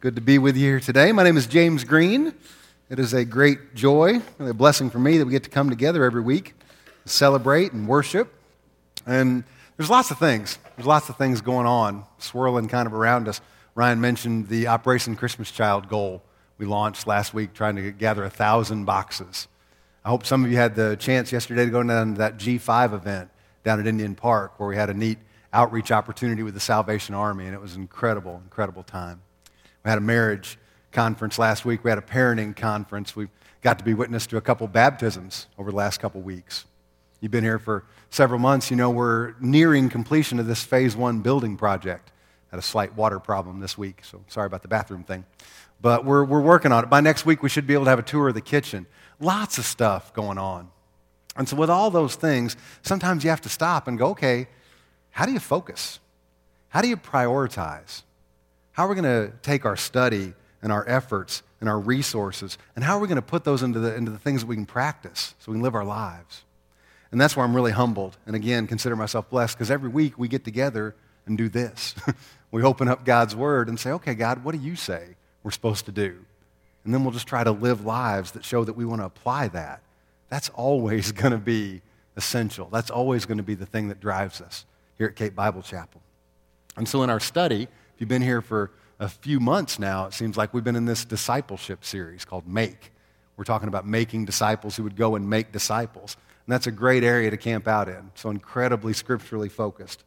Good to be with you here today. My name is James Green. It is a great joy and a blessing for me that we get to come together every week, celebrate and worship. And there's lots of things. There's lots of things going on, swirling kind of around us. Ryan mentioned the Operation Christmas Child goal we launched last week, trying to gather a thousand boxes. I hope some of you had the chance yesterday to go down to that G5 event down at Indian Park, where we had a neat outreach opportunity with the Salvation Army, and it was an incredible, incredible time. We had a marriage conference last week. We had a parenting conference. We've got to be witness to a couple baptisms over the last couple weeks. You've been here for several months. You know we're nearing completion of this phase one building project. Had a slight water problem this week, so sorry about the bathroom thing. But we're, we're working on it. By next week, we should be able to have a tour of the kitchen. Lots of stuff going on. And so, with all those things, sometimes you have to stop and go, okay, how do you focus? How do you prioritize? How are we going to take our study and our efforts and our resources, and how are we going to put those into the, into the things that we can practice so we can live our lives? And that's where I'm really humbled. And again, consider myself blessed because every week we get together and do this. we open up God's Word and say, okay, God, what do you say we're supposed to do? And then we'll just try to live lives that show that we want to apply that. That's always going to be essential. That's always going to be the thing that drives us here at Cape Bible Chapel. And so in our study, you've been here for a few months now, it seems like we've been in this discipleship series called Make. We're talking about making disciples who would go and make disciples. And that's a great area to camp out in. So incredibly scripturally focused.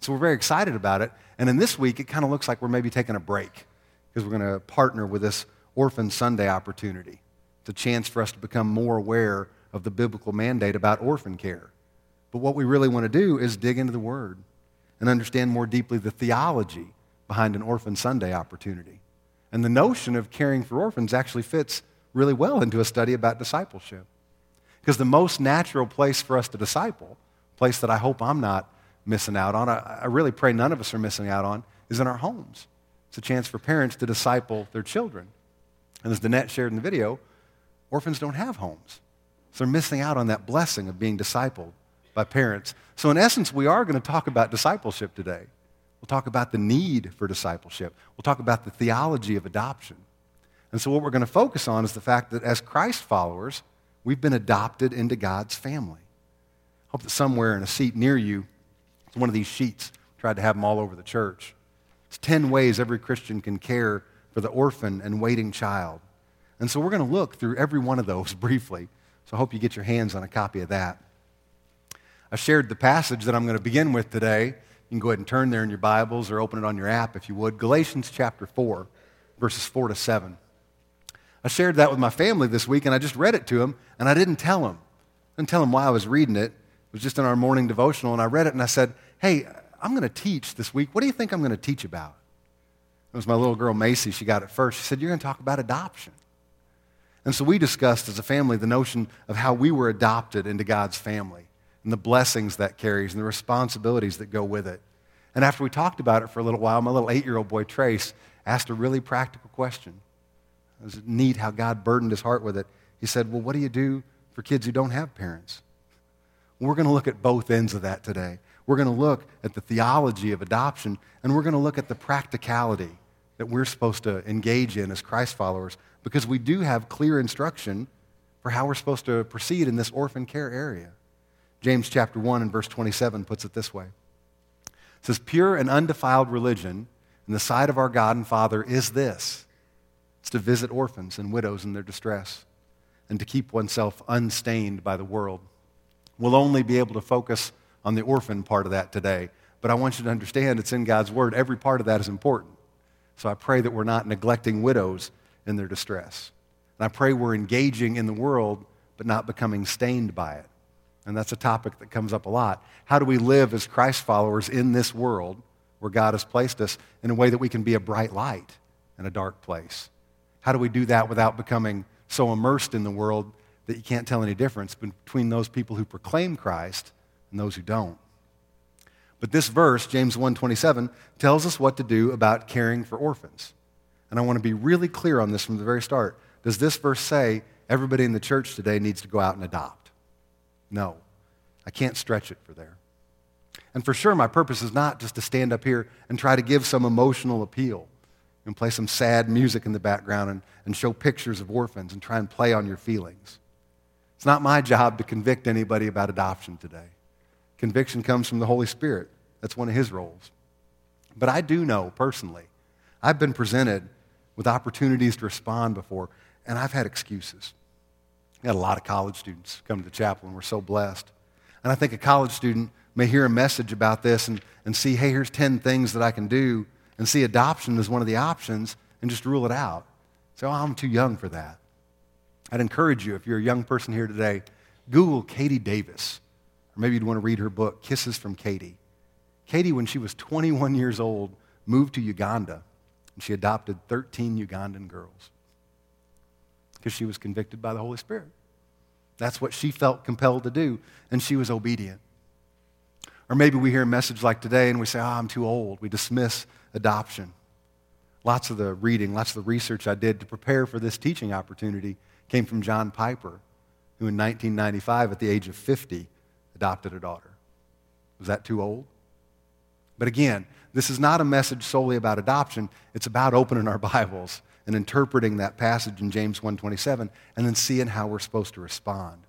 So we're very excited about it. And in this week, it kind of looks like we're maybe taking a break because we're going to partner with this Orphan Sunday opportunity. It's a chance for us to become more aware of the biblical mandate about orphan care. But what we really want to do is dig into the Word and understand more deeply the theology behind an Orphan Sunday opportunity. And the notion of caring for orphans actually fits really well into a study about discipleship. Because the most natural place for us to disciple, place that I hope I'm not missing out on, I, really pray none of us are missing out on, is in our homes. It's a chance for parents to disciple their children. And as Danette shared in the video, orphans don't have homes. So they're missing out on that blessing of being discipled by parents. So, in essence, we are going to talk about discipleship today. We'll talk about the need for discipleship. We'll talk about the theology of adoption. And so, what we're going to focus on is the fact that as Christ followers, we've been adopted into God's family. I hope that somewhere in a seat near you, it's one of these sheets. I Tried to have them all over the church. It's 10 ways every Christian can care for the orphan and waiting child. And so, we're going to look through every one of those briefly. So, I hope you get your hands on a copy of that. I shared the passage that I'm going to begin with today. You can go ahead and turn there in your Bibles or open it on your app if you would. Galatians chapter 4, verses 4 to 7. I shared that with my family this week, and I just read it to them, and I didn't tell them. I didn't tell them why I was reading it. It was just in our morning devotional, and I read it, and I said, Hey, I'm going to teach this week. What do you think I'm going to teach about? It was my little girl, Macy. She got it first. She said, You're going to talk about adoption. And so we discussed as a family the notion of how we were adopted into God's family and the blessings that carries and the responsibilities that go with it. And after we talked about it for a little while, my little eight year old boy, Trace, asked a really practical question. It was neat how God burdened his heart with it. He said, Well, what do you do for kids who don't have parents? we're going to look at both ends of that today. We're going to look at the theology of adoption, and we're going to look at the practicality that we're supposed to engage in as Christ followers because we do have clear instruction for how we're supposed to proceed in this orphan care area. James chapter 1 and verse 27 puts it this way. It says, Pure and undefiled religion in the sight of our God and Father is this. It's to visit orphans and widows in their distress and to keep oneself unstained by the world. We'll only be able to focus on the orphan part of that today, but I want you to understand it's in God's Word. Every part of that is important. So I pray that we're not neglecting widows in their distress. And I pray we're engaging in the world, but not becoming stained by it. And that's a topic that comes up a lot. How do we live as Christ followers in this world where God has placed us in a way that we can be a bright light in a dark place? How do we do that without becoming so immersed in the world that you can't tell any difference between those people who proclaim Christ and those who don't? But this verse, James 1:27, tells us what to do about caring for orphans. And I want to be really clear on this from the very start. Does this verse say everybody in the church today needs to go out and adopt? No, I can't stretch it for there. And for sure, my purpose is not just to stand up here and try to give some emotional appeal. and play some sad music in the background and, and show pictures of orphans and try and play on your feelings. It's not my job to convict anybody about adoption today. Conviction comes from the Holy Spirit. That's one of his roles. But I do know personally, I've been presented with opportunities to respond before, and I've had excuses. We had a lot of college students come to the chapel, and we're so blessed. And I think a college student may hear a message about this and, and see, hey, here's 10 things that I can do, and see adoption as one of the options and just rule it out. So oh, I'm too young for that. I'd encourage you, if you're a young person here today, Google Katie Davis. Or maybe you'd want to read her book, Kisses from Katie. Katie, when she was 21 years old, moved to Uganda and she adopted 13 Ugandan girls because she was convicted by the Holy Spirit. That's what she felt compelled to do, and she was obedient. Or maybe we hear a message like today and we say, oh, I'm too old. We dismiss adoption. Lots of the reading, lots of the research I did to prepare for this teaching opportunity came from John Piper, who in 1995, at the age of 50, adopted a daughter. Was that too old? But again, this is not a message solely about adoption. It's about opening our Bibles and interpreting that passage in James 1:27 and then seeing how we're supposed to respond.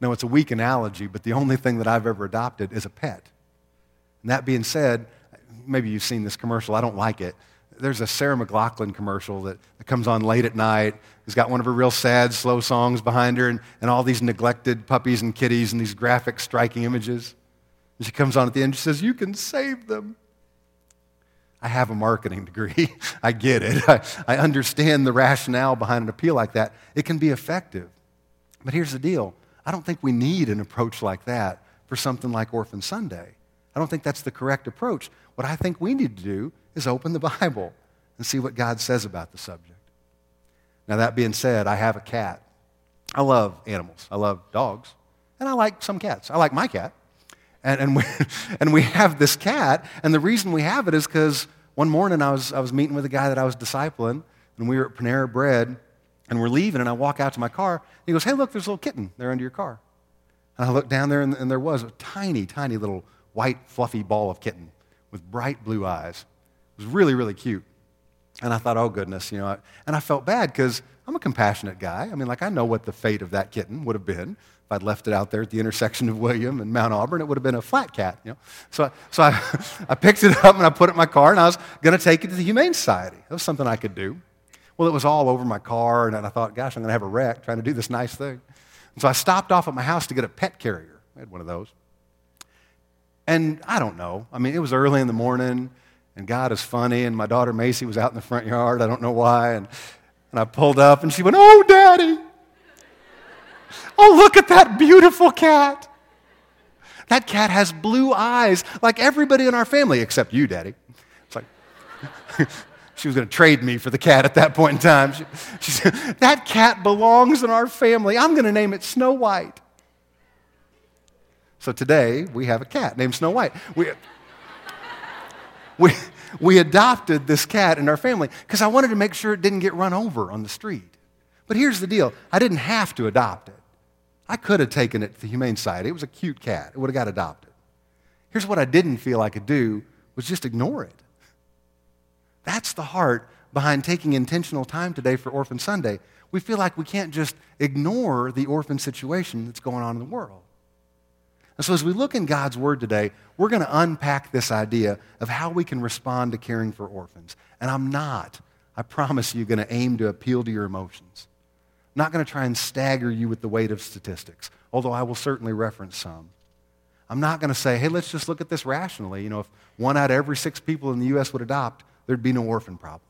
Now, it's a weak analogy, but the only thing that I've ever adopted is a pet. And that being said, maybe you've seen this commercial. I don't like it. There's a Sarah McLachlan commercial that, that comes on late at night. It's got one of her real sad, slow songs behind her and, and all these neglected puppies and kitties and these graphic, striking images. And she comes on at the end. She says, You can save them. I have a marketing degree. I get it. I, I understand the rationale behind an appeal like that. It can be effective. But here's the deal I don't think we need an approach like that for something like Orphan Sunday. I don't think that's the correct approach. What I think we need to do is open the Bible and see what God says about the subject. Now, that being said, I have a cat. I love animals. I love dogs. And I like some cats. I like my cat. And, and, we, and we have this cat, and the reason we have it is because one morning I was, I was meeting with a guy that I was discipling, and we were at Panera Bread, and we're leaving, and I walk out to my car. and He goes, Hey, look, there's a little kitten there under your car. And I looked down there, and, and there was a tiny, tiny little white, fluffy ball of kitten with bright blue eyes. It was really, really cute. And I thought, oh, goodness, you know. And I felt bad because I'm a compassionate guy. I mean, like, I know what the fate of that kitten would have been. If I'd left it out there at the intersection of William and Mount Auburn, it would have been a flat cat, you know. So, so I, I picked it up and I put it in my car and I was going to take it to the Humane Society. That was something I could do. Well, it was all over my car and I thought, gosh, I'm going to have a wreck trying to do this nice thing. And so I stopped off at my house to get a pet carrier. I had one of those. And I don't know. I mean, it was early in the morning and God is funny and my daughter Macy was out in the front yard. I don't know why. And, and I pulled up and she went, oh, daddy. Oh, look at that beautiful cat. That cat has blue eyes like everybody in our family except you, Daddy. It's like, she was going to trade me for the cat at that point in time. She, she said, That cat belongs in our family. I'm going to name it Snow White. So today we have a cat named Snow White. We, we, we adopted this cat in our family because I wanted to make sure it didn't get run over on the street. But here's the deal I didn't have to adopt it. I could have taken it to the Humane Society. It was a cute cat. It would have got adopted. Here's what I didn't feel I could do was just ignore it. That's the heart behind taking intentional time today for Orphan Sunday. We feel like we can't just ignore the orphan situation that's going on in the world. And so, as we look in God's Word today, we're going to unpack this idea of how we can respond to caring for orphans. And I'm not, I promise you, going to aim to appeal to your emotions not going to try and stagger you with the weight of statistics, although I will certainly reference some. I'm not going to say, hey, let's just look at this rationally. You know, if one out of every six people in the U.S. would adopt, there'd be no orphan problem.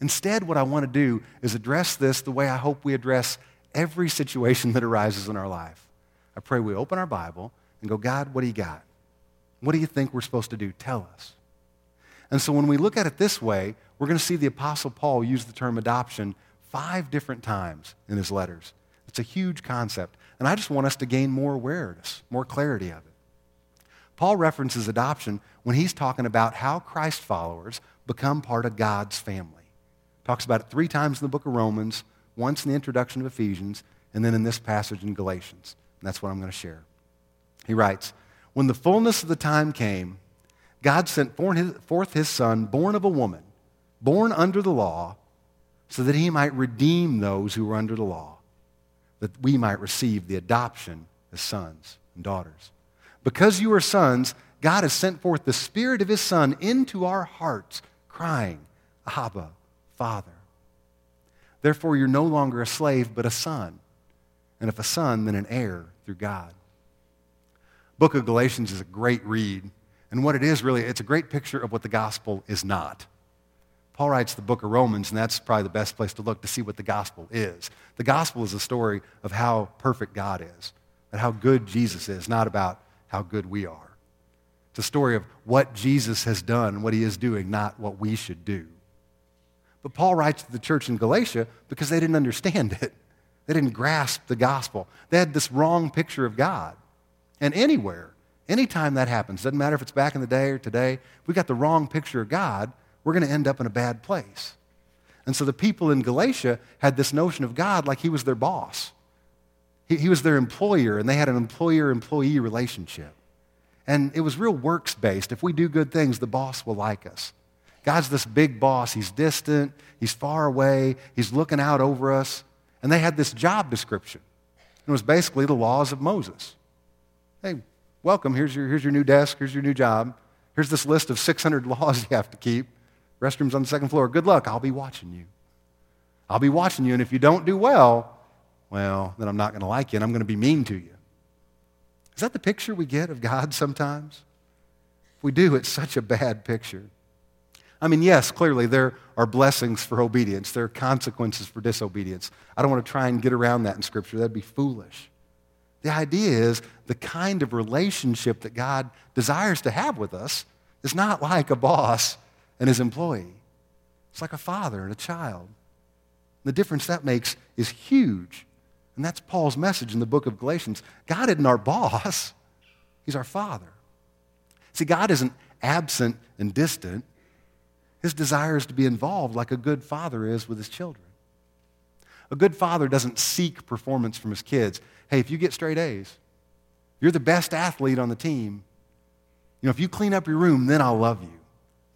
Instead, what I want to do is address this the way I hope we address every situation that arises in our life. I pray we open our Bible and go, God, what do you got? What do you think we're supposed to do? Tell us. And so when we look at it this way, we're going to see the Apostle Paul use the term adoption five different times in his letters. It's a huge concept. And I just want us to gain more awareness, more clarity of it. Paul references adoption when he's talking about how Christ followers become part of God's family. Talks about it three times in the book of Romans, once in the introduction of Ephesians, and then in this passage in Galatians. And that's what I'm going to share. He writes, When the fullness of the time came, God sent forth his son, born of a woman born under the law, so that he might redeem those who were under the law, that we might receive the adoption as sons and daughters. Because you are sons, God has sent forth the Spirit of His Son into our hearts, crying, Abba, Father. Therefore, you're no longer a slave, but a son. And if a son, then an heir through God. Book of Galatians is a great read. And what it is really, it's a great picture of what the gospel is not. Paul writes the book of Romans, and that's probably the best place to look to see what the gospel is. The gospel is a story of how perfect God is, and how good Jesus is, not about how good we are. It's a story of what Jesus has done and what he is doing, not what we should do. But Paul writes to the church in Galatia because they didn't understand it. They didn't grasp the gospel. They had this wrong picture of God. And anywhere, anytime that happens, doesn't matter if it's back in the day or today, we got the wrong picture of God, we're going to end up in a bad place. And so the people in Galatia had this notion of God like he was their boss. He, he was their employer, and they had an employer employee relationship. And it was real works based. If we do good things, the boss will like us. God's this big boss. He's distant, he's far away, he's looking out over us. And they had this job description. It was basically the laws of Moses. Hey, welcome. Here's your, here's your new desk. Here's your new job. Here's this list of 600 laws you have to keep. Restrooms on the second floor. Good luck. I'll be watching you. I'll be watching you. And if you don't do well, well, then I'm not going to like you and I'm going to be mean to you. Is that the picture we get of God sometimes? If we do, it's such a bad picture. I mean, yes, clearly there are blessings for obedience, there are consequences for disobedience. I don't want to try and get around that in Scripture, that'd be foolish. The idea is the kind of relationship that God desires to have with us is not like a boss and his employee, it's like a father and a child. The difference that makes is huge. And that's Paul's message in the book of Galatians. God isn't our boss, He's our Father. See, God isn't absent and distant. His desire is to be involved like a good father is with his children. A good father doesn't seek performance from his kids. Hey, if you get straight A's, you're the best athlete on the team. You know, if you clean up your room, then I'll love you.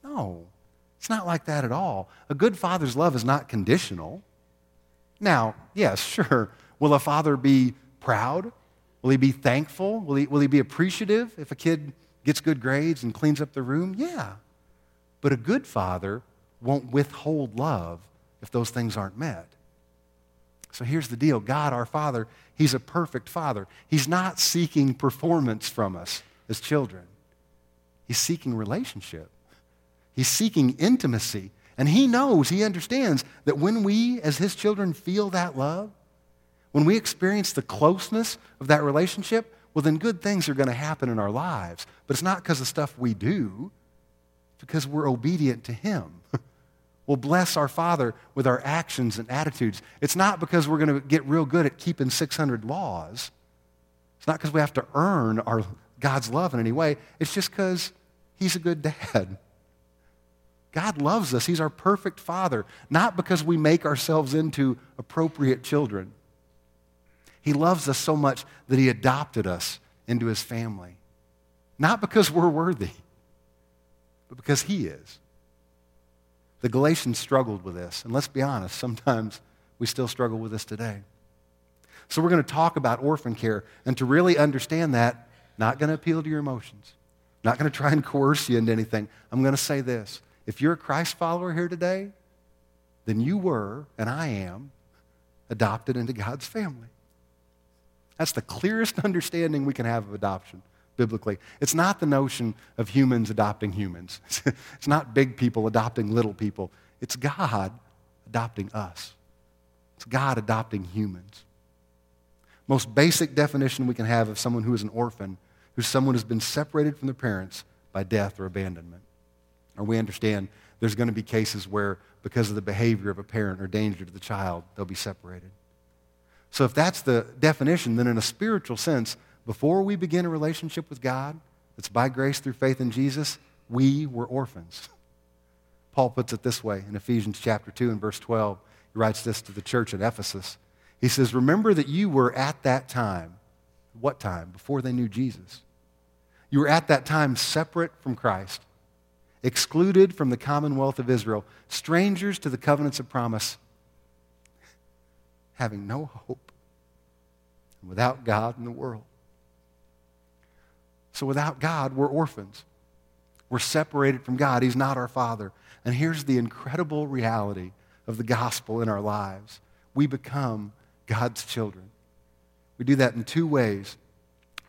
No, it's not like that at all. A good father's love is not conditional. Now, yes, sure, Will a father be proud? Will he be thankful? Will he, will he be appreciative if a kid gets good grades and cleans up the room? Yeah. But a good father won't withhold love if those things aren't met. So here's the deal God, our Father, He's a perfect Father. He's not seeking performance from us as children, He's seeking relationship, He's seeking intimacy. And He knows, He understands that when we, as His children, feel that love, when we experience the closeness of that relationship, well, then good things are going to happen in our lives. But it's not because of stuff we do, it's because we're obedient to Him. we'll bless our Father with our actions and attitudes. It's not because we're going to get real good at keeping 600 laws. It's not because we have to earn our, God's love in any way. It's just because He's a good dad. God loves us. He's our perfect Father, not because we make ourselves into appropriate children. He loves us so much that He adopted us into His family. Not because we're worthy, but because He is. The Galatians struggled with this. And let's be honest, sometimes we still struggle with this today. So we're going to talk about orphan care. And to really understand that, not going to appeal to your emotions, not going to try and coerce you into anything. I'm going to say this. If you're a Christ follower here today, then you were, and I am, adopted into God's family. That's the clearest understanding we can have of adoption biblically. It's not the notion of humans adopting humans, it's not big people adopting little people. It's God adopting us, it's God adopting humans. Most basic definition we can have of someone who is an orphan, who's someone who's been separated from their parents by death or abandonment. Or we understand there's going to be cases where, because of the behavior of a parent or danger to the child, they'll be separated. So, if that's the definition, then in a spiritual sense, before we begin a relationship with God that's by grace through faith in Jesus, we were orphans. Paul puts it this way in Ephesians chapter 2 and verse 12. He writes this to the church at Ephesus. He says, Remember that you were at that time. What time? Before they knew Jesus. You were at that time separate from Christ excluded from the commonwealth of Israel, strangers to the covenants of promise, having no hope, and without God in the world. So without God, we're orphans. We're separated from God. He's not our Father. And here's the incredible reality of the gospel in our lives we become God's children. We do that in two ways.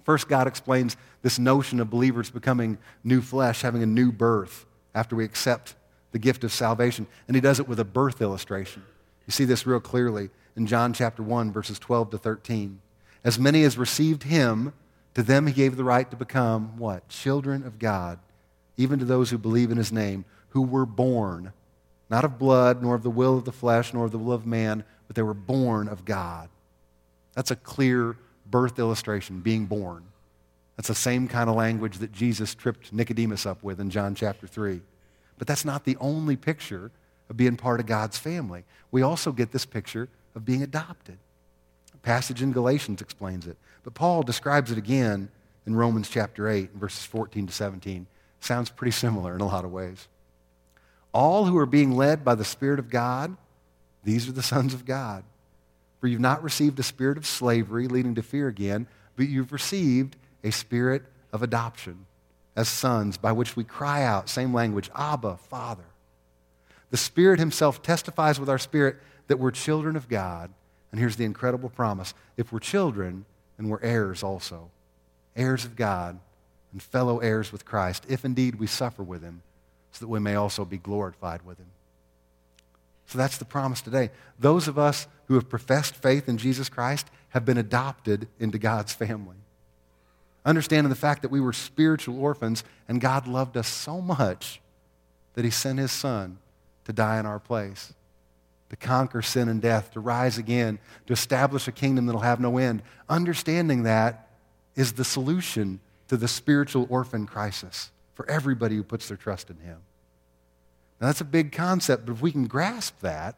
First, God explains this notion of believers becoming new flesh, having a new birth after we accept the gift of salvation. And he does it with a birth illustration. You see this real clearly in John chapter 1, verses 12 to 13. As many as received him, to them he gave the right to become what? Children of God, even to those who believe in his name, who were born, not of blood, nor of the will of the flesh, nor of the will of man, but they were born of God. That's a clear birth illustration, being born. That's the same kind of language that Jesus tripped Nicodemus up with in John chapter 3. But that's not the only picture of being part of God's family. We also get this picture of being adopted. A passage in Galatians explains it. But Paul describes it again in Romans chapter 8, verses 14 to 17. Sounds pretty similar in a lot of ways. All who are being led by the Spirit of God, these are the sons of God. For you've not received a spirit of slavery leading to fear again, but you've received a spirit of adoption as sons by which we cry out, same language, Abba, Father. The Spirit Himself testifies with our spirit that we're children of God. And here's the incredible promise if we're children, then we're heirs also, heirs of God and fellow heirs with Christ, if indeed we suffer with Him, so that we may also be glorified with Him. So that's the promise today. Those of us who have professed faith in Jesus Christ have been adopted into God's family. Understanding the fact that we were spiritual orphans and God loved us so much that He sent His Son to die in our place, to conquer sin and death, to rise again, to establish a kingdom that'll have no end. Understanding that is the solution to the spiritual orphan crisis for everybody who puts their trust in Him. Now, that's a big concept, but if we can grasp that,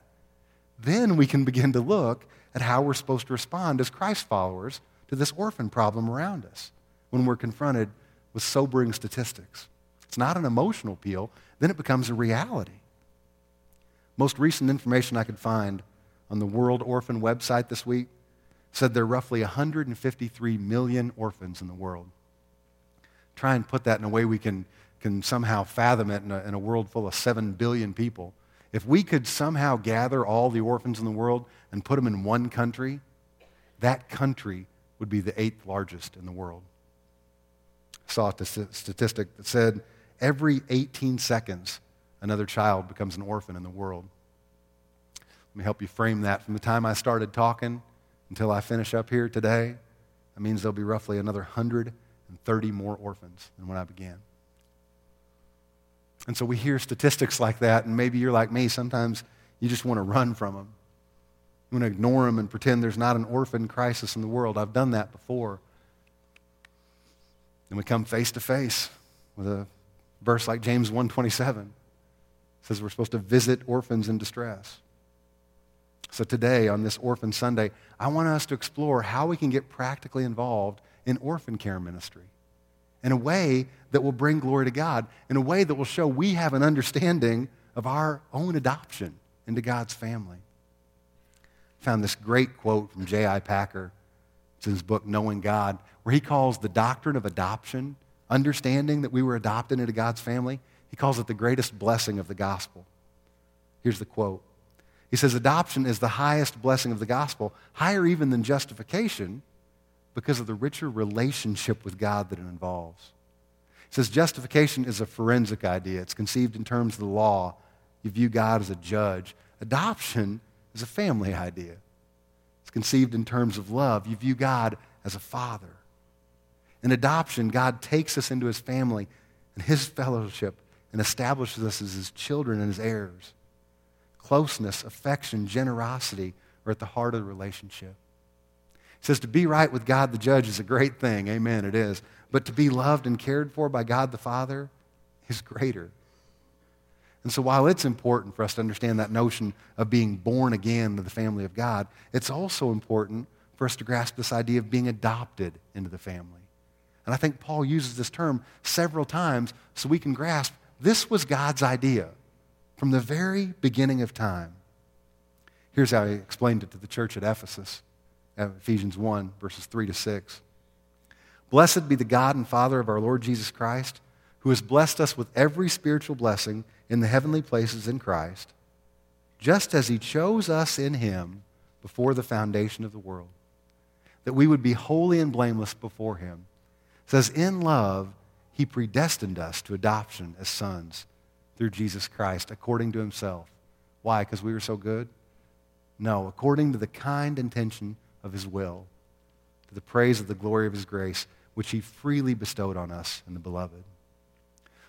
then we can begin to look at how we're supposed to respond as Christ followers to this orphan problem around us when we're confronted with sobering statistics. It's not an emotional appeal, then it becomes a reality. Most recent information I could find on the World Orphan website this week said there are roughly 153 million orphans in the world. Try and put that in a way we can can somehow fathom it in a, in a world full of 7 billion people. If we could somehow gather all the orphans in the world and put them in one country, that country would be the eighth largest in the world. I saw a statistic that said every 18 seconds, another child becomes an orphan in the world. Let me help you frame that. From the time I started talking until I finish up here today, that means there'll be roughly another 130 more orphans than when I began. And so we hear statistics like that, and maybe you're like me. Sometimes you just want to run from them. You want to ignore them and pretend there's not an orphan crisis in the world. I've done that before. And we come face to face with a verse like James 1:27 says we're supposed to visit orphans in distress. So today on this Orphan Sunday, I want us to explore how we can get practically involved in orphan care ministry in a way that will bring glory to God, in a way that will show we have an understanding of our own adoption into God's family. I found this great quote from J.I. Packer. It's in his book, Knowing God, where he calls the doctrine of adoption, understanding that we were adopted into God's family, he calls it the greatest blessing of the gospel. Here's the quote. He says, Adoption is the highest blessing of the gospel, higher even than justification, because of the richer relationship with God that it involves. It says justification is a forensic idea. It's conceived in terms of the law. You view God as a judge. Adoption is a family idea. It's conceived in terms of love. You view God as a father. In adoption, God takes us into his family and his fellowship and establishes us as his children and his heirs. Closeness, affection, generosity are at the heart of the relationship says to be right with God the judge is a great thing. Amen, it is. But to be loved and cared for by God the Father is greater. And so while it's important for us to understand that notion of being born again to the family of God, it's also important for us to grasp this idea of being adopted into the family. And I think Paul uses this term several times so we can grasp This was God's idea from the very beginning of time. Here's how he explained it to the church at Ephesus, Ephesians 1, verses 3 to 6. Blessed be the God and Father of our Lord Jesus Christ, who has blessed us with every spiritual blessing in the heavenly places in Christ, just as he chose us in him before the foundation of the world, that we would be holy and blameless before him. It says, In love, he predestined us to adoption as sons through Jesus Christ, according to himself. Why? Because we were so good? No, according to the kind intention of his will, to the praise of the glory of his grace, which he freely bestowed on us in the beloved.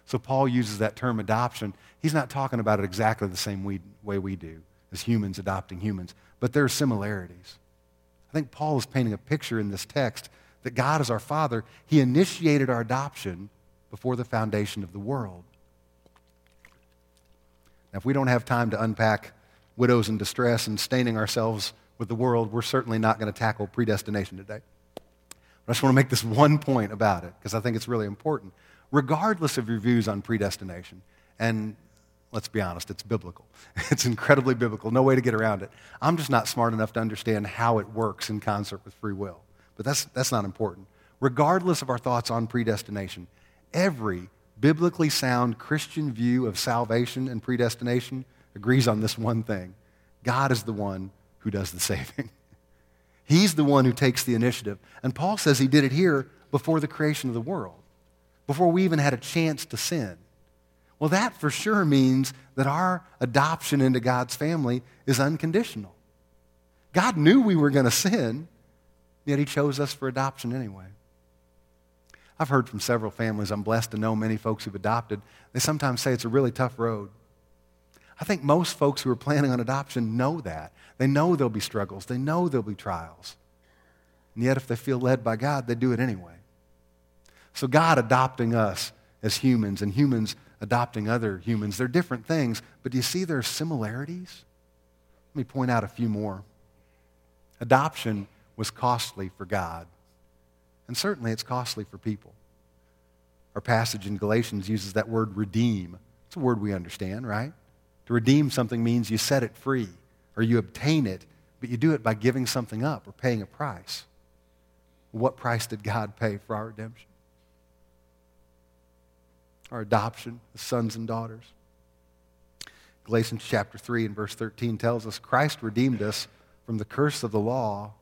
So Paul uses that term adoption. He's not talking about it exactly the same way we do, as humans adopting humans, but there are similarities. I think Paul is painting a picture in this text that God is our Father. He initiated our adoption before the foundation of the world. Now, if we don't have time to unpack widows in distress and staining ourselves with the world, we're certainly not going to tackle predestination today. But I just want to make this one point about it because I think it's really important. Regardless of your views on predestination, and let's be honest, it's biblical. It's incredibly biblical. No way to get around it. I'm just not smart enough to understand how it works in concert with free will. But that's, that's not important. Regardless of our thoughts on predestination, every biblically sound Christian view of salvation and predestination agrees on this one thing God is the one who does the saving. He's the one who takes the initiative. And Paul says he did it here before the creation of the world, before we even had a chance to sin. Well, that for sure means that our adoption into God's family is unconditional. God knew we were going to sin, yet He chose us for adoption anyway. I've heard from several families, I'm blessed to know many folks who've adopted. They sometimes say it's a really tough road. I think most folks who are planning on adoption know that. They know there'll be struggles, they know there'll be trials. And yet, if they feel led by God, they do it anyway. So, God adopting us as humans and humans adopting other humans, they're different things, but do you see there are similarities? Let me point out a few more. Adoption was costly for God, and certainly it's costly for people. Our passage in Galatians uses that word redeem. It's a word we understand, right? To redeem something means you set it free or you obtain it, but you do it by giving something up or paying a price. What price did God pay for our redemption? Our adoption as sons and daughters. Galatians chapter 3 and verse 13 tells us Christ redeemed us from the curse of the law,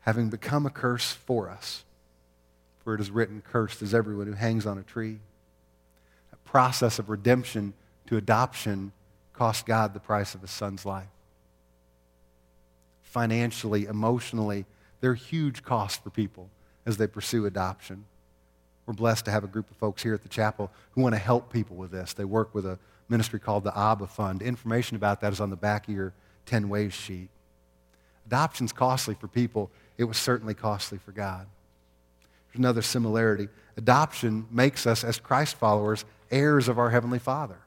having become a curse for us. For it is written, Cursed is everyone who hangs on a tree. A process of redemption to adoption cost God the price of his son's life. Financially, emotionally, they're huge costs for people as they pursue adoption. We're blessed to have a group of folks here at the chapel who want to help people with this. They work with a ministry called the Abba Fund. Information about that is on the back of your 10 ways sheet. Adoption's costly for people. It was certainly costly for God. There's another similarity. Adoption makes us, as Christ followers, heirs of our Heavenly Father.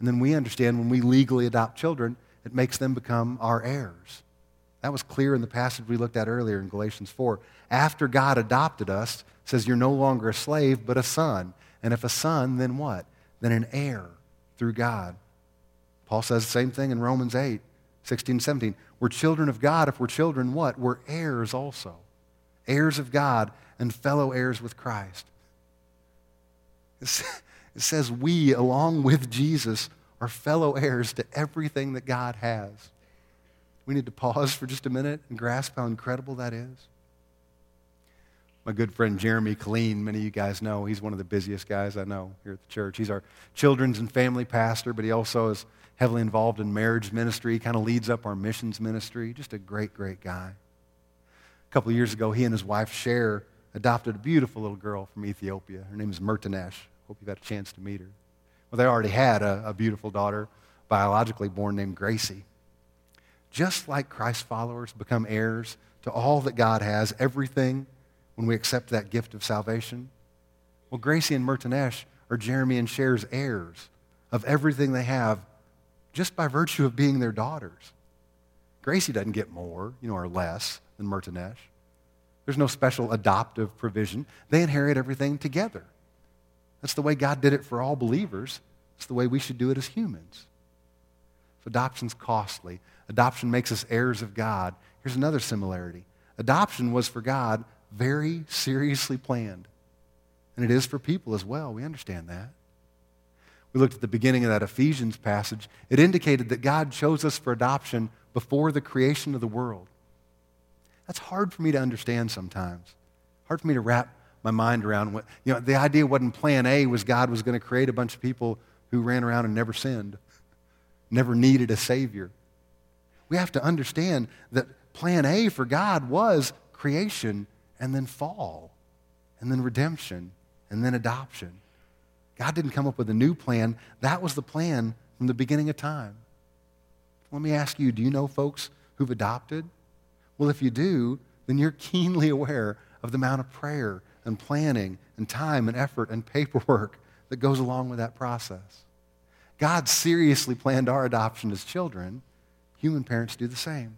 And then we understand when we legally adopt children, it makes them become our heirs. That was clear in the passage we looked at earlier in Galatians 4. After God adopted us, says you're no longer a slave, but a son. And if a son, then what? Then an heir through God. Paul says the same thing in Romans 8, 16 and 17. We're children of God. If we're children, what? We're heirs also. Heirs of God and fellow heirs with Christ. It says we, along with Jesus, are fellow heirs to everything that God has. We need to pause for just a minute and grasp how incredible that is. My good friend Jeremy Colleen, many of you guys know, he's one of the busiest guys I know here at the church. He's our children's and family pastor, but he also is heavily involved in marriage ministry, kind of leads up our missions ministry. Just a great, great guy. A couple years ago, he and his wife, Cher, adopted a beautiful little girl from Ethiopia. Her name is Mertanesh. Hope you've had a chance to meet her. Well, they already had a, a beautiful daughter, biologically born named Gracie. Just like Christ's followers become heirs to all that God has, everything, when we accept that gift of salvation, well, Gracie and Mertanesh are Jeremy and Cher's heirs of everything they have just by virtue of being their daughters. Gracie doesn't get more, you know, or less than Mertanesh. There's no special adoptive provision. They inherit everything together. That's the way God did it for all believers. It's the way we should do it as humans. So adoption's costly. Adoption makes us heirs of God. Here's another similarity. Adoption was for God very seriously planned. And it is for people as well. We understand that. We looked at the beginning of that Ephesians passage. It indicated that God chose us for adoption before the creation of the world. That's hard for me to understand sometimes. Hard for me to wrap my mind around what, you know, the idea wasn't plan A was God was going to create a bunch of people who ran around and never sinned, never needed a Savior. We have to understand that plan A for God was creation and then fall and then redemption and then adoption. God didn't come up with a new plan. That was the plan from the beginning of time. Let me ask you do you know folks who've adopted? Well, if you do, then you're keenly aware of the amount of prayer and planning and time and effort and paperwork that goes along with that process. God seriously planned our adoption as children. Human parents do the same.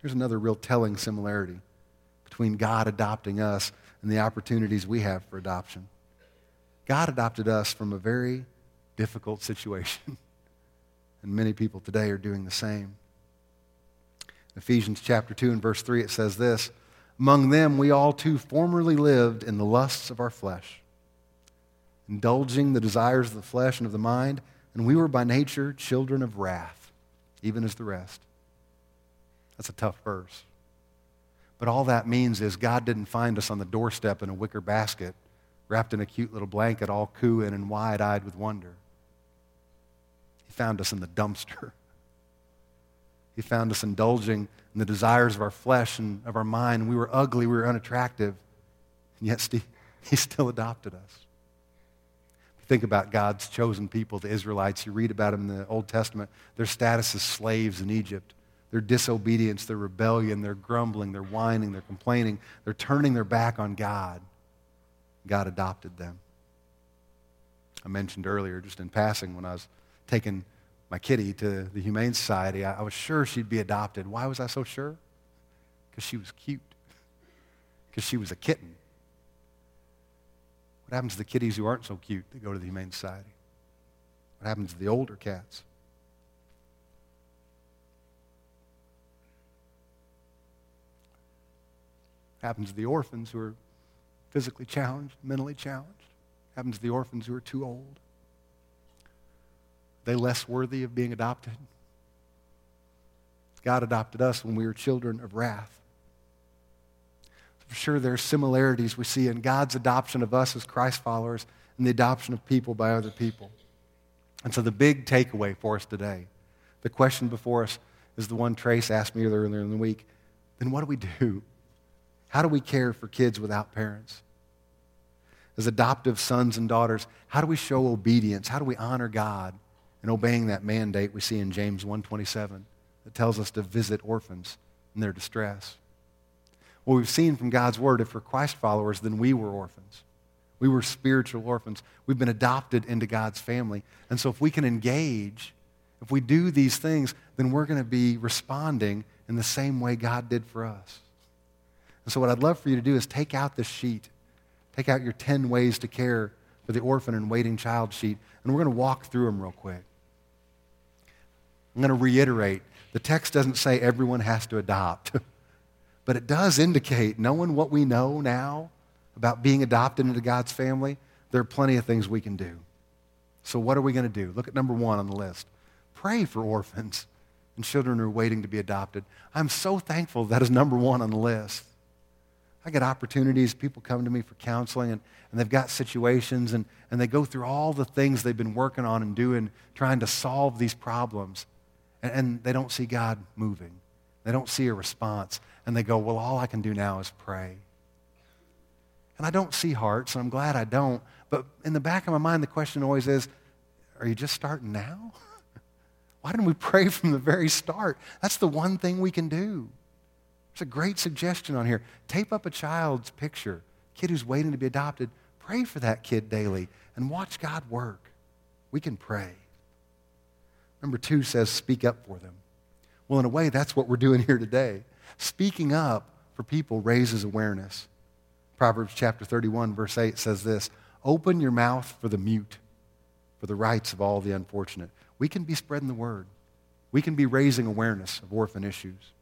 Here's another real telling similarity between God adopting us and the opportunities we have for adoption. God adopted us from a very difficult situation, and many people today are doing the same. Ephesians chapter 2 and verse 3, it says this Among them we all too formerly lived in the lusts of our flesh, indulging the desires of the flesh and of the mind, and we were by nature children of wrath, even as the rest. That's a tough verse. But all that means is God didn't find us on the doorstep in a wicker basket, wrapped in a cute little blanket, all cooing and wide eyed with wonder. He found us in the dumpster. He found us indulging in the desires of our flesh and of our mind. We were ugly, we were unattractive, and yet He still adopted us. Think about God's chosen people, the Israelites. You read about them in the Old Testament. Their status as slaves in Egypt their disobedience, their rebellion, their grumbling, their whining, their complaining, they're turning their back on God. God adopted them. I mentioned earlier, just in passing, when I was taking my kitty to the Humane Society, I, I was sure she'd be adopted. Why was I so sure? Because she was cute, because she was a kitten. What happens to the kitties who aren't so cute that go to the Humane Society? What happens to the older cats? What Happens to the orphans who are physically challenged, mentally challenged. What Happens to the orphans who are too old. They less worthy of being adopted? God adopted us when we were children of wrath. For sure, there are similarities we see in God's adoption of us as Christ followers and the adoption of people by other people. And so, the big takeaway for us today, the question before us, is the one Trace asked me earlier in the week. Then, what do we do? How do we care for kids without parents? As adoptive sons and daughters, how do we show obedience? How do we honor God in obeying that mandate we see in James 1:27 that tells us to visit orphans in their distress? Well, we've seen from God's word if we're Christ followers, then we were orphans. We were spiritual orphans. We've been adopted into God's family. And so if we can engage, if we do these things, then we're going to be responding in the same way God did for us. And so, what I'd love for you to do is take out this sheet, take out your 10 ways to care for the orphan and waiting child sheet, and we're going to walk through them real quick. I'm going to reiterate the text doesn't say everyone has to adopt, but it does indicate, knowing what we know now about being adopted into God's family, there are plenty of things we can do. So, what are we going to do? Look at number one on the list pray for orphans and children who are waiting to be adopted. I'm so thankful that is number one on the list. I get opportunities, people come to me for counseling, and, and they've got situations, and, and they go through all the things they've been working on and doing, trying to solve these problems, and, and they don't see God moving. They don't see a response, and they go, Well, all I can do now is pray. And I don't see hearts, and I'm glad I don't. But in the back of my mind, the question always is Are you just starting now? Why didn't we pray from the very start? That's the one thing we can do. It's a great suggestion on here. Tape up a child's picture, kid who's waiting to be adopted. Pray for that kid daily and watch God work. We can pray. Number two says, speak up for them. Well, in a way, that's what we're doing here today. Speaking up for people raises awareness. Proverbs chapter 31, verse 8 says this Open your mouth for the mute, for the rights of all the unfortunate. We can be spreading the word, we can be raising awareness of orphan issues.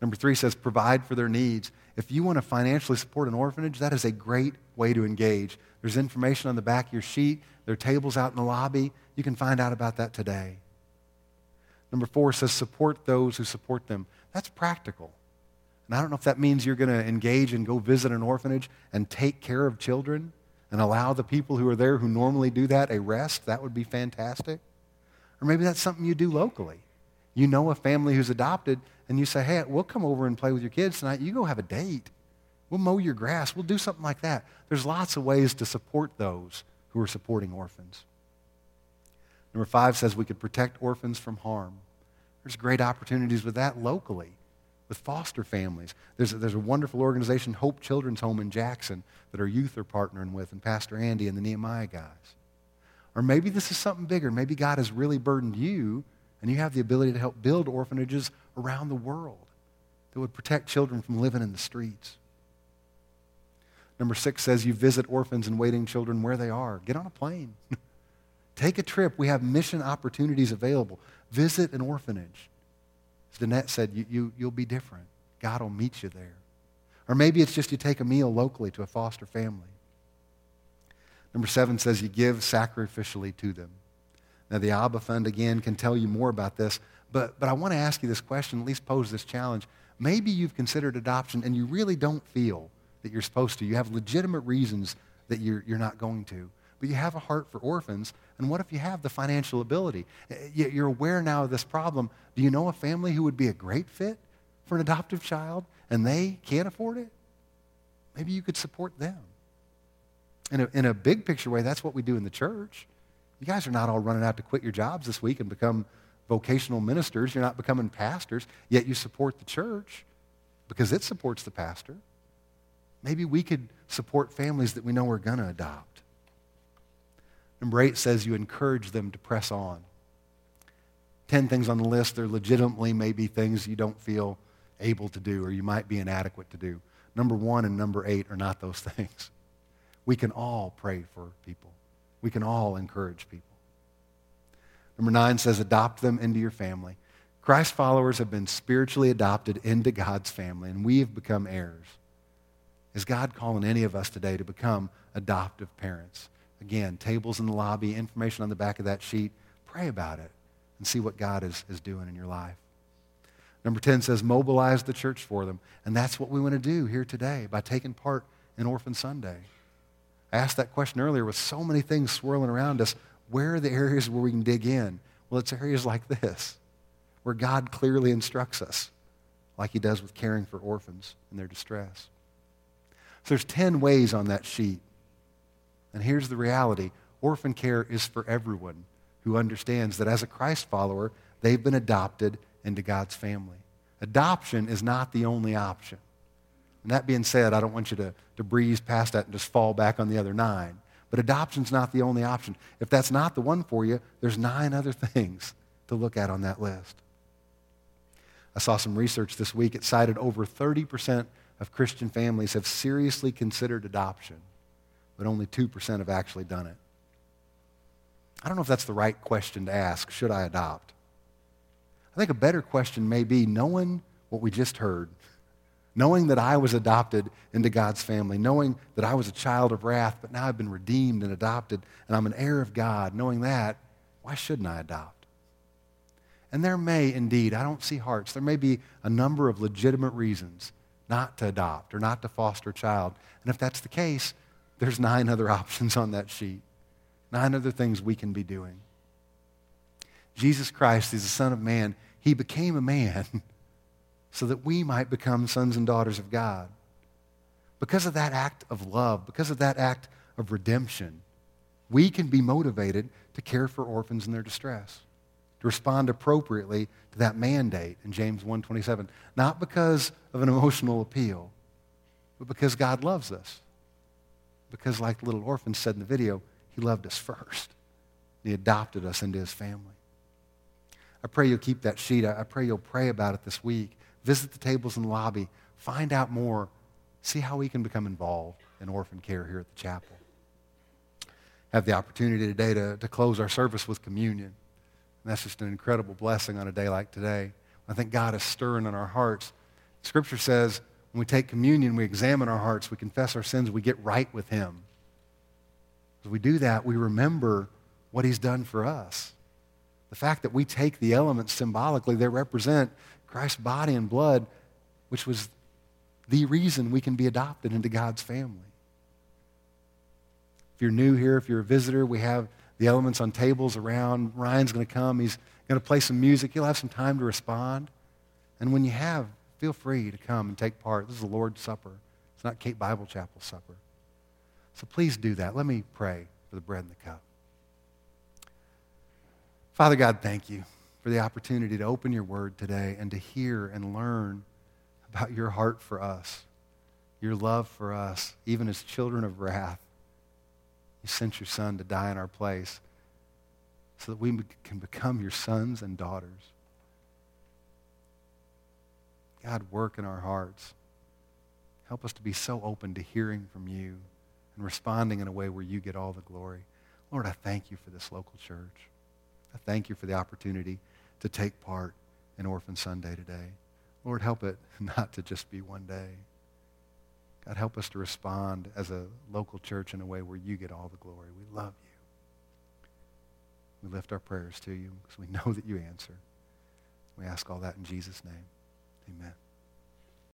Number three says provide for their needs. If you want to financially support an orphanage, that is a great way to engage. There's information on the back of your sheet. There are tables out in the lobby. You can find out about that today. Number four says support those who support them. That's practical. And I don't know if that means you're going to engage and go visit an orphanage and take care of children and allow the people who are there who normally do that a rest. That would be fantastic. Or maybe that's something you do locally. You know a family who's adopted, and you say, hey, we'll come over and play with your kids tonight. You go have a date. We'll mow your grass. We'll do something like that. There's lots of ways to support those who are supporting orphans. Number five says we could protect orphans from harm. There's great opportunities with that locally, with foster families. There's a, there's a wonderful organization, Hope Children's Home in Jackson, that our youth are partnering with, and Pastor Andy and the Nehemiah guys. Or maybe this is something bigger. Maybe God has really burdened you, and you have the ability to help build orphanages around the world that would protect children from living in the streets. Number six says you visit orphans and waiting children where they are. Get on a plane. Take a trip. We have mission opportunities available. Visit an orphanage. As Danette said, you, you, you'll be different. God will meet you there. Or maybe it's just you take a meal locally to a foster family. Number seven says you give sacrificially to them. Now, the Abba Fund, again, can tell you more about this, but, but I want to ask you this question, at least pose this challenge. Maybe you've considered adoption and you really don't feel that you're supposed to. You have legitimate reasons that you're, you're not going to. But you have a heart for orphans, and what if you have the financial ability? Uh, you're aware now of this problem. Do you know a family who would be a great fit for an adoptive child, and they can't afford it? Maybe you could support them. In a, in a big picture way, that's what we do in the church. You guys are not all running out to quit your jobs this week and become vocational ministers. You're not becoming pastors, yet you support the church because it supports the pastor. Maybe we could support families that we know are going to adopt. Number eight says you encourage them to press on. Ten things on the list, they're legitimately maybe things you don't feel able to do or you might be inadequate to do. Number one and number eight are not those things. We can all pray for people. We can all encourage people. Number nine says, adopt them into your family. Christ followers have been spiritually adopted into God's family, and we have become heirs. Is God calling any of us today to become adoptive parents? Again, tables in the lobby, information on the back of that sheet. Pray about it and see what God is, is doing in your life. Number 10 says, mobilize the church for them. And that's what we want to do here today by taking part in Orphan Sunday. I asked that question earlier with so many things swirling around us. Where are the areas where we can dig in? Well, it's areas like this, where God clearly instructs us, like he does with caring for orphans in their distress. So there's 10 ways on that sheet. And here's the reality orphan care is for everyone who understands that as a Christ follower, they've been adopted into God's family. Adoption is not the only option. And that being said, I don't want you to, to breeze past that and just fall back on the other nine. But adoption's not the only option. If that's not the one for you, there's nine other things to look at on that list. I saw some research this week. It cited over 30% of Christian families have seriously considered adoption, but only 2% have actually done it. I don't know if that's the right question to ask. Should I adopt? I think a better question may be knowing what we just heard, knowing that I was adopted into God's family, knowing that I was a child of wrath, but now I've been redeemed and adopted, and I'm an heir of God, knowing that, why shouldn't I adopt? And there may indeed, I don't see hearts, there may be a number of legitimate reasons not to adopt or not to foster a child. And if that's the case, there's nine other options on that sheet, nine other things we can be doing. Jesus Christ is the Son of Man. He became a man so that we might become sons and daughters of God. Because of that act of love, because of that act of redemption, we can be motivated to care for orphans in their distress to respond appropriately to that mandate in James 1:27, not because of an emotional appeal, but because God loves us. Because like the little orphan said in the video, he loved us first. He adopted us into his family. I pray you'll keep that sheet. I pray you'll pray about it this week. Visit the tables in the lobby. Find out more. see how we can become involved in orphan care here at the chapel. Have the opportunity today to, to close our service with communion. And that's just an incredible blessing on a day like today. I think God is stirring in our hearts. Scripture says when we take communion, we examine our hearts, we confess our sins, we get right with Him. As we do that, we remember what He's done for us. The fact that we take the elements symbolically, they represent Christ's body and blood, which was the reason we can be adopted into God's family. If you're new here, if you're a visitor, we have the elements on tables around. Ryan's going to come. He's going to play some music. You'll have some time to respond. And when you have, feel free to come and take part. This is the Lord's Supper. It's not Cape Bible Chapel supper. So please do that. Let me pray for the bread and the cup. Father God, thank you for the opportunity to open your word today and to hear and learn about your heart for us, your love for us, even as children of wrath. You sent your son to die in our place so that we can become your sons and daughters. God, work in our hearts. Help us to be so open to hearing from you and responding in a way where you get all the glory. Lord, I thank you for this local church. I thank you for the opportunity to take part in Orphan Sunday today. Lord, help it not to just be one day. God, help us to respond as a local church in a way where you get all the glory. We love you. We lift our prayers to you because we know that you answer. We ask all that in Jesus' name. Amen.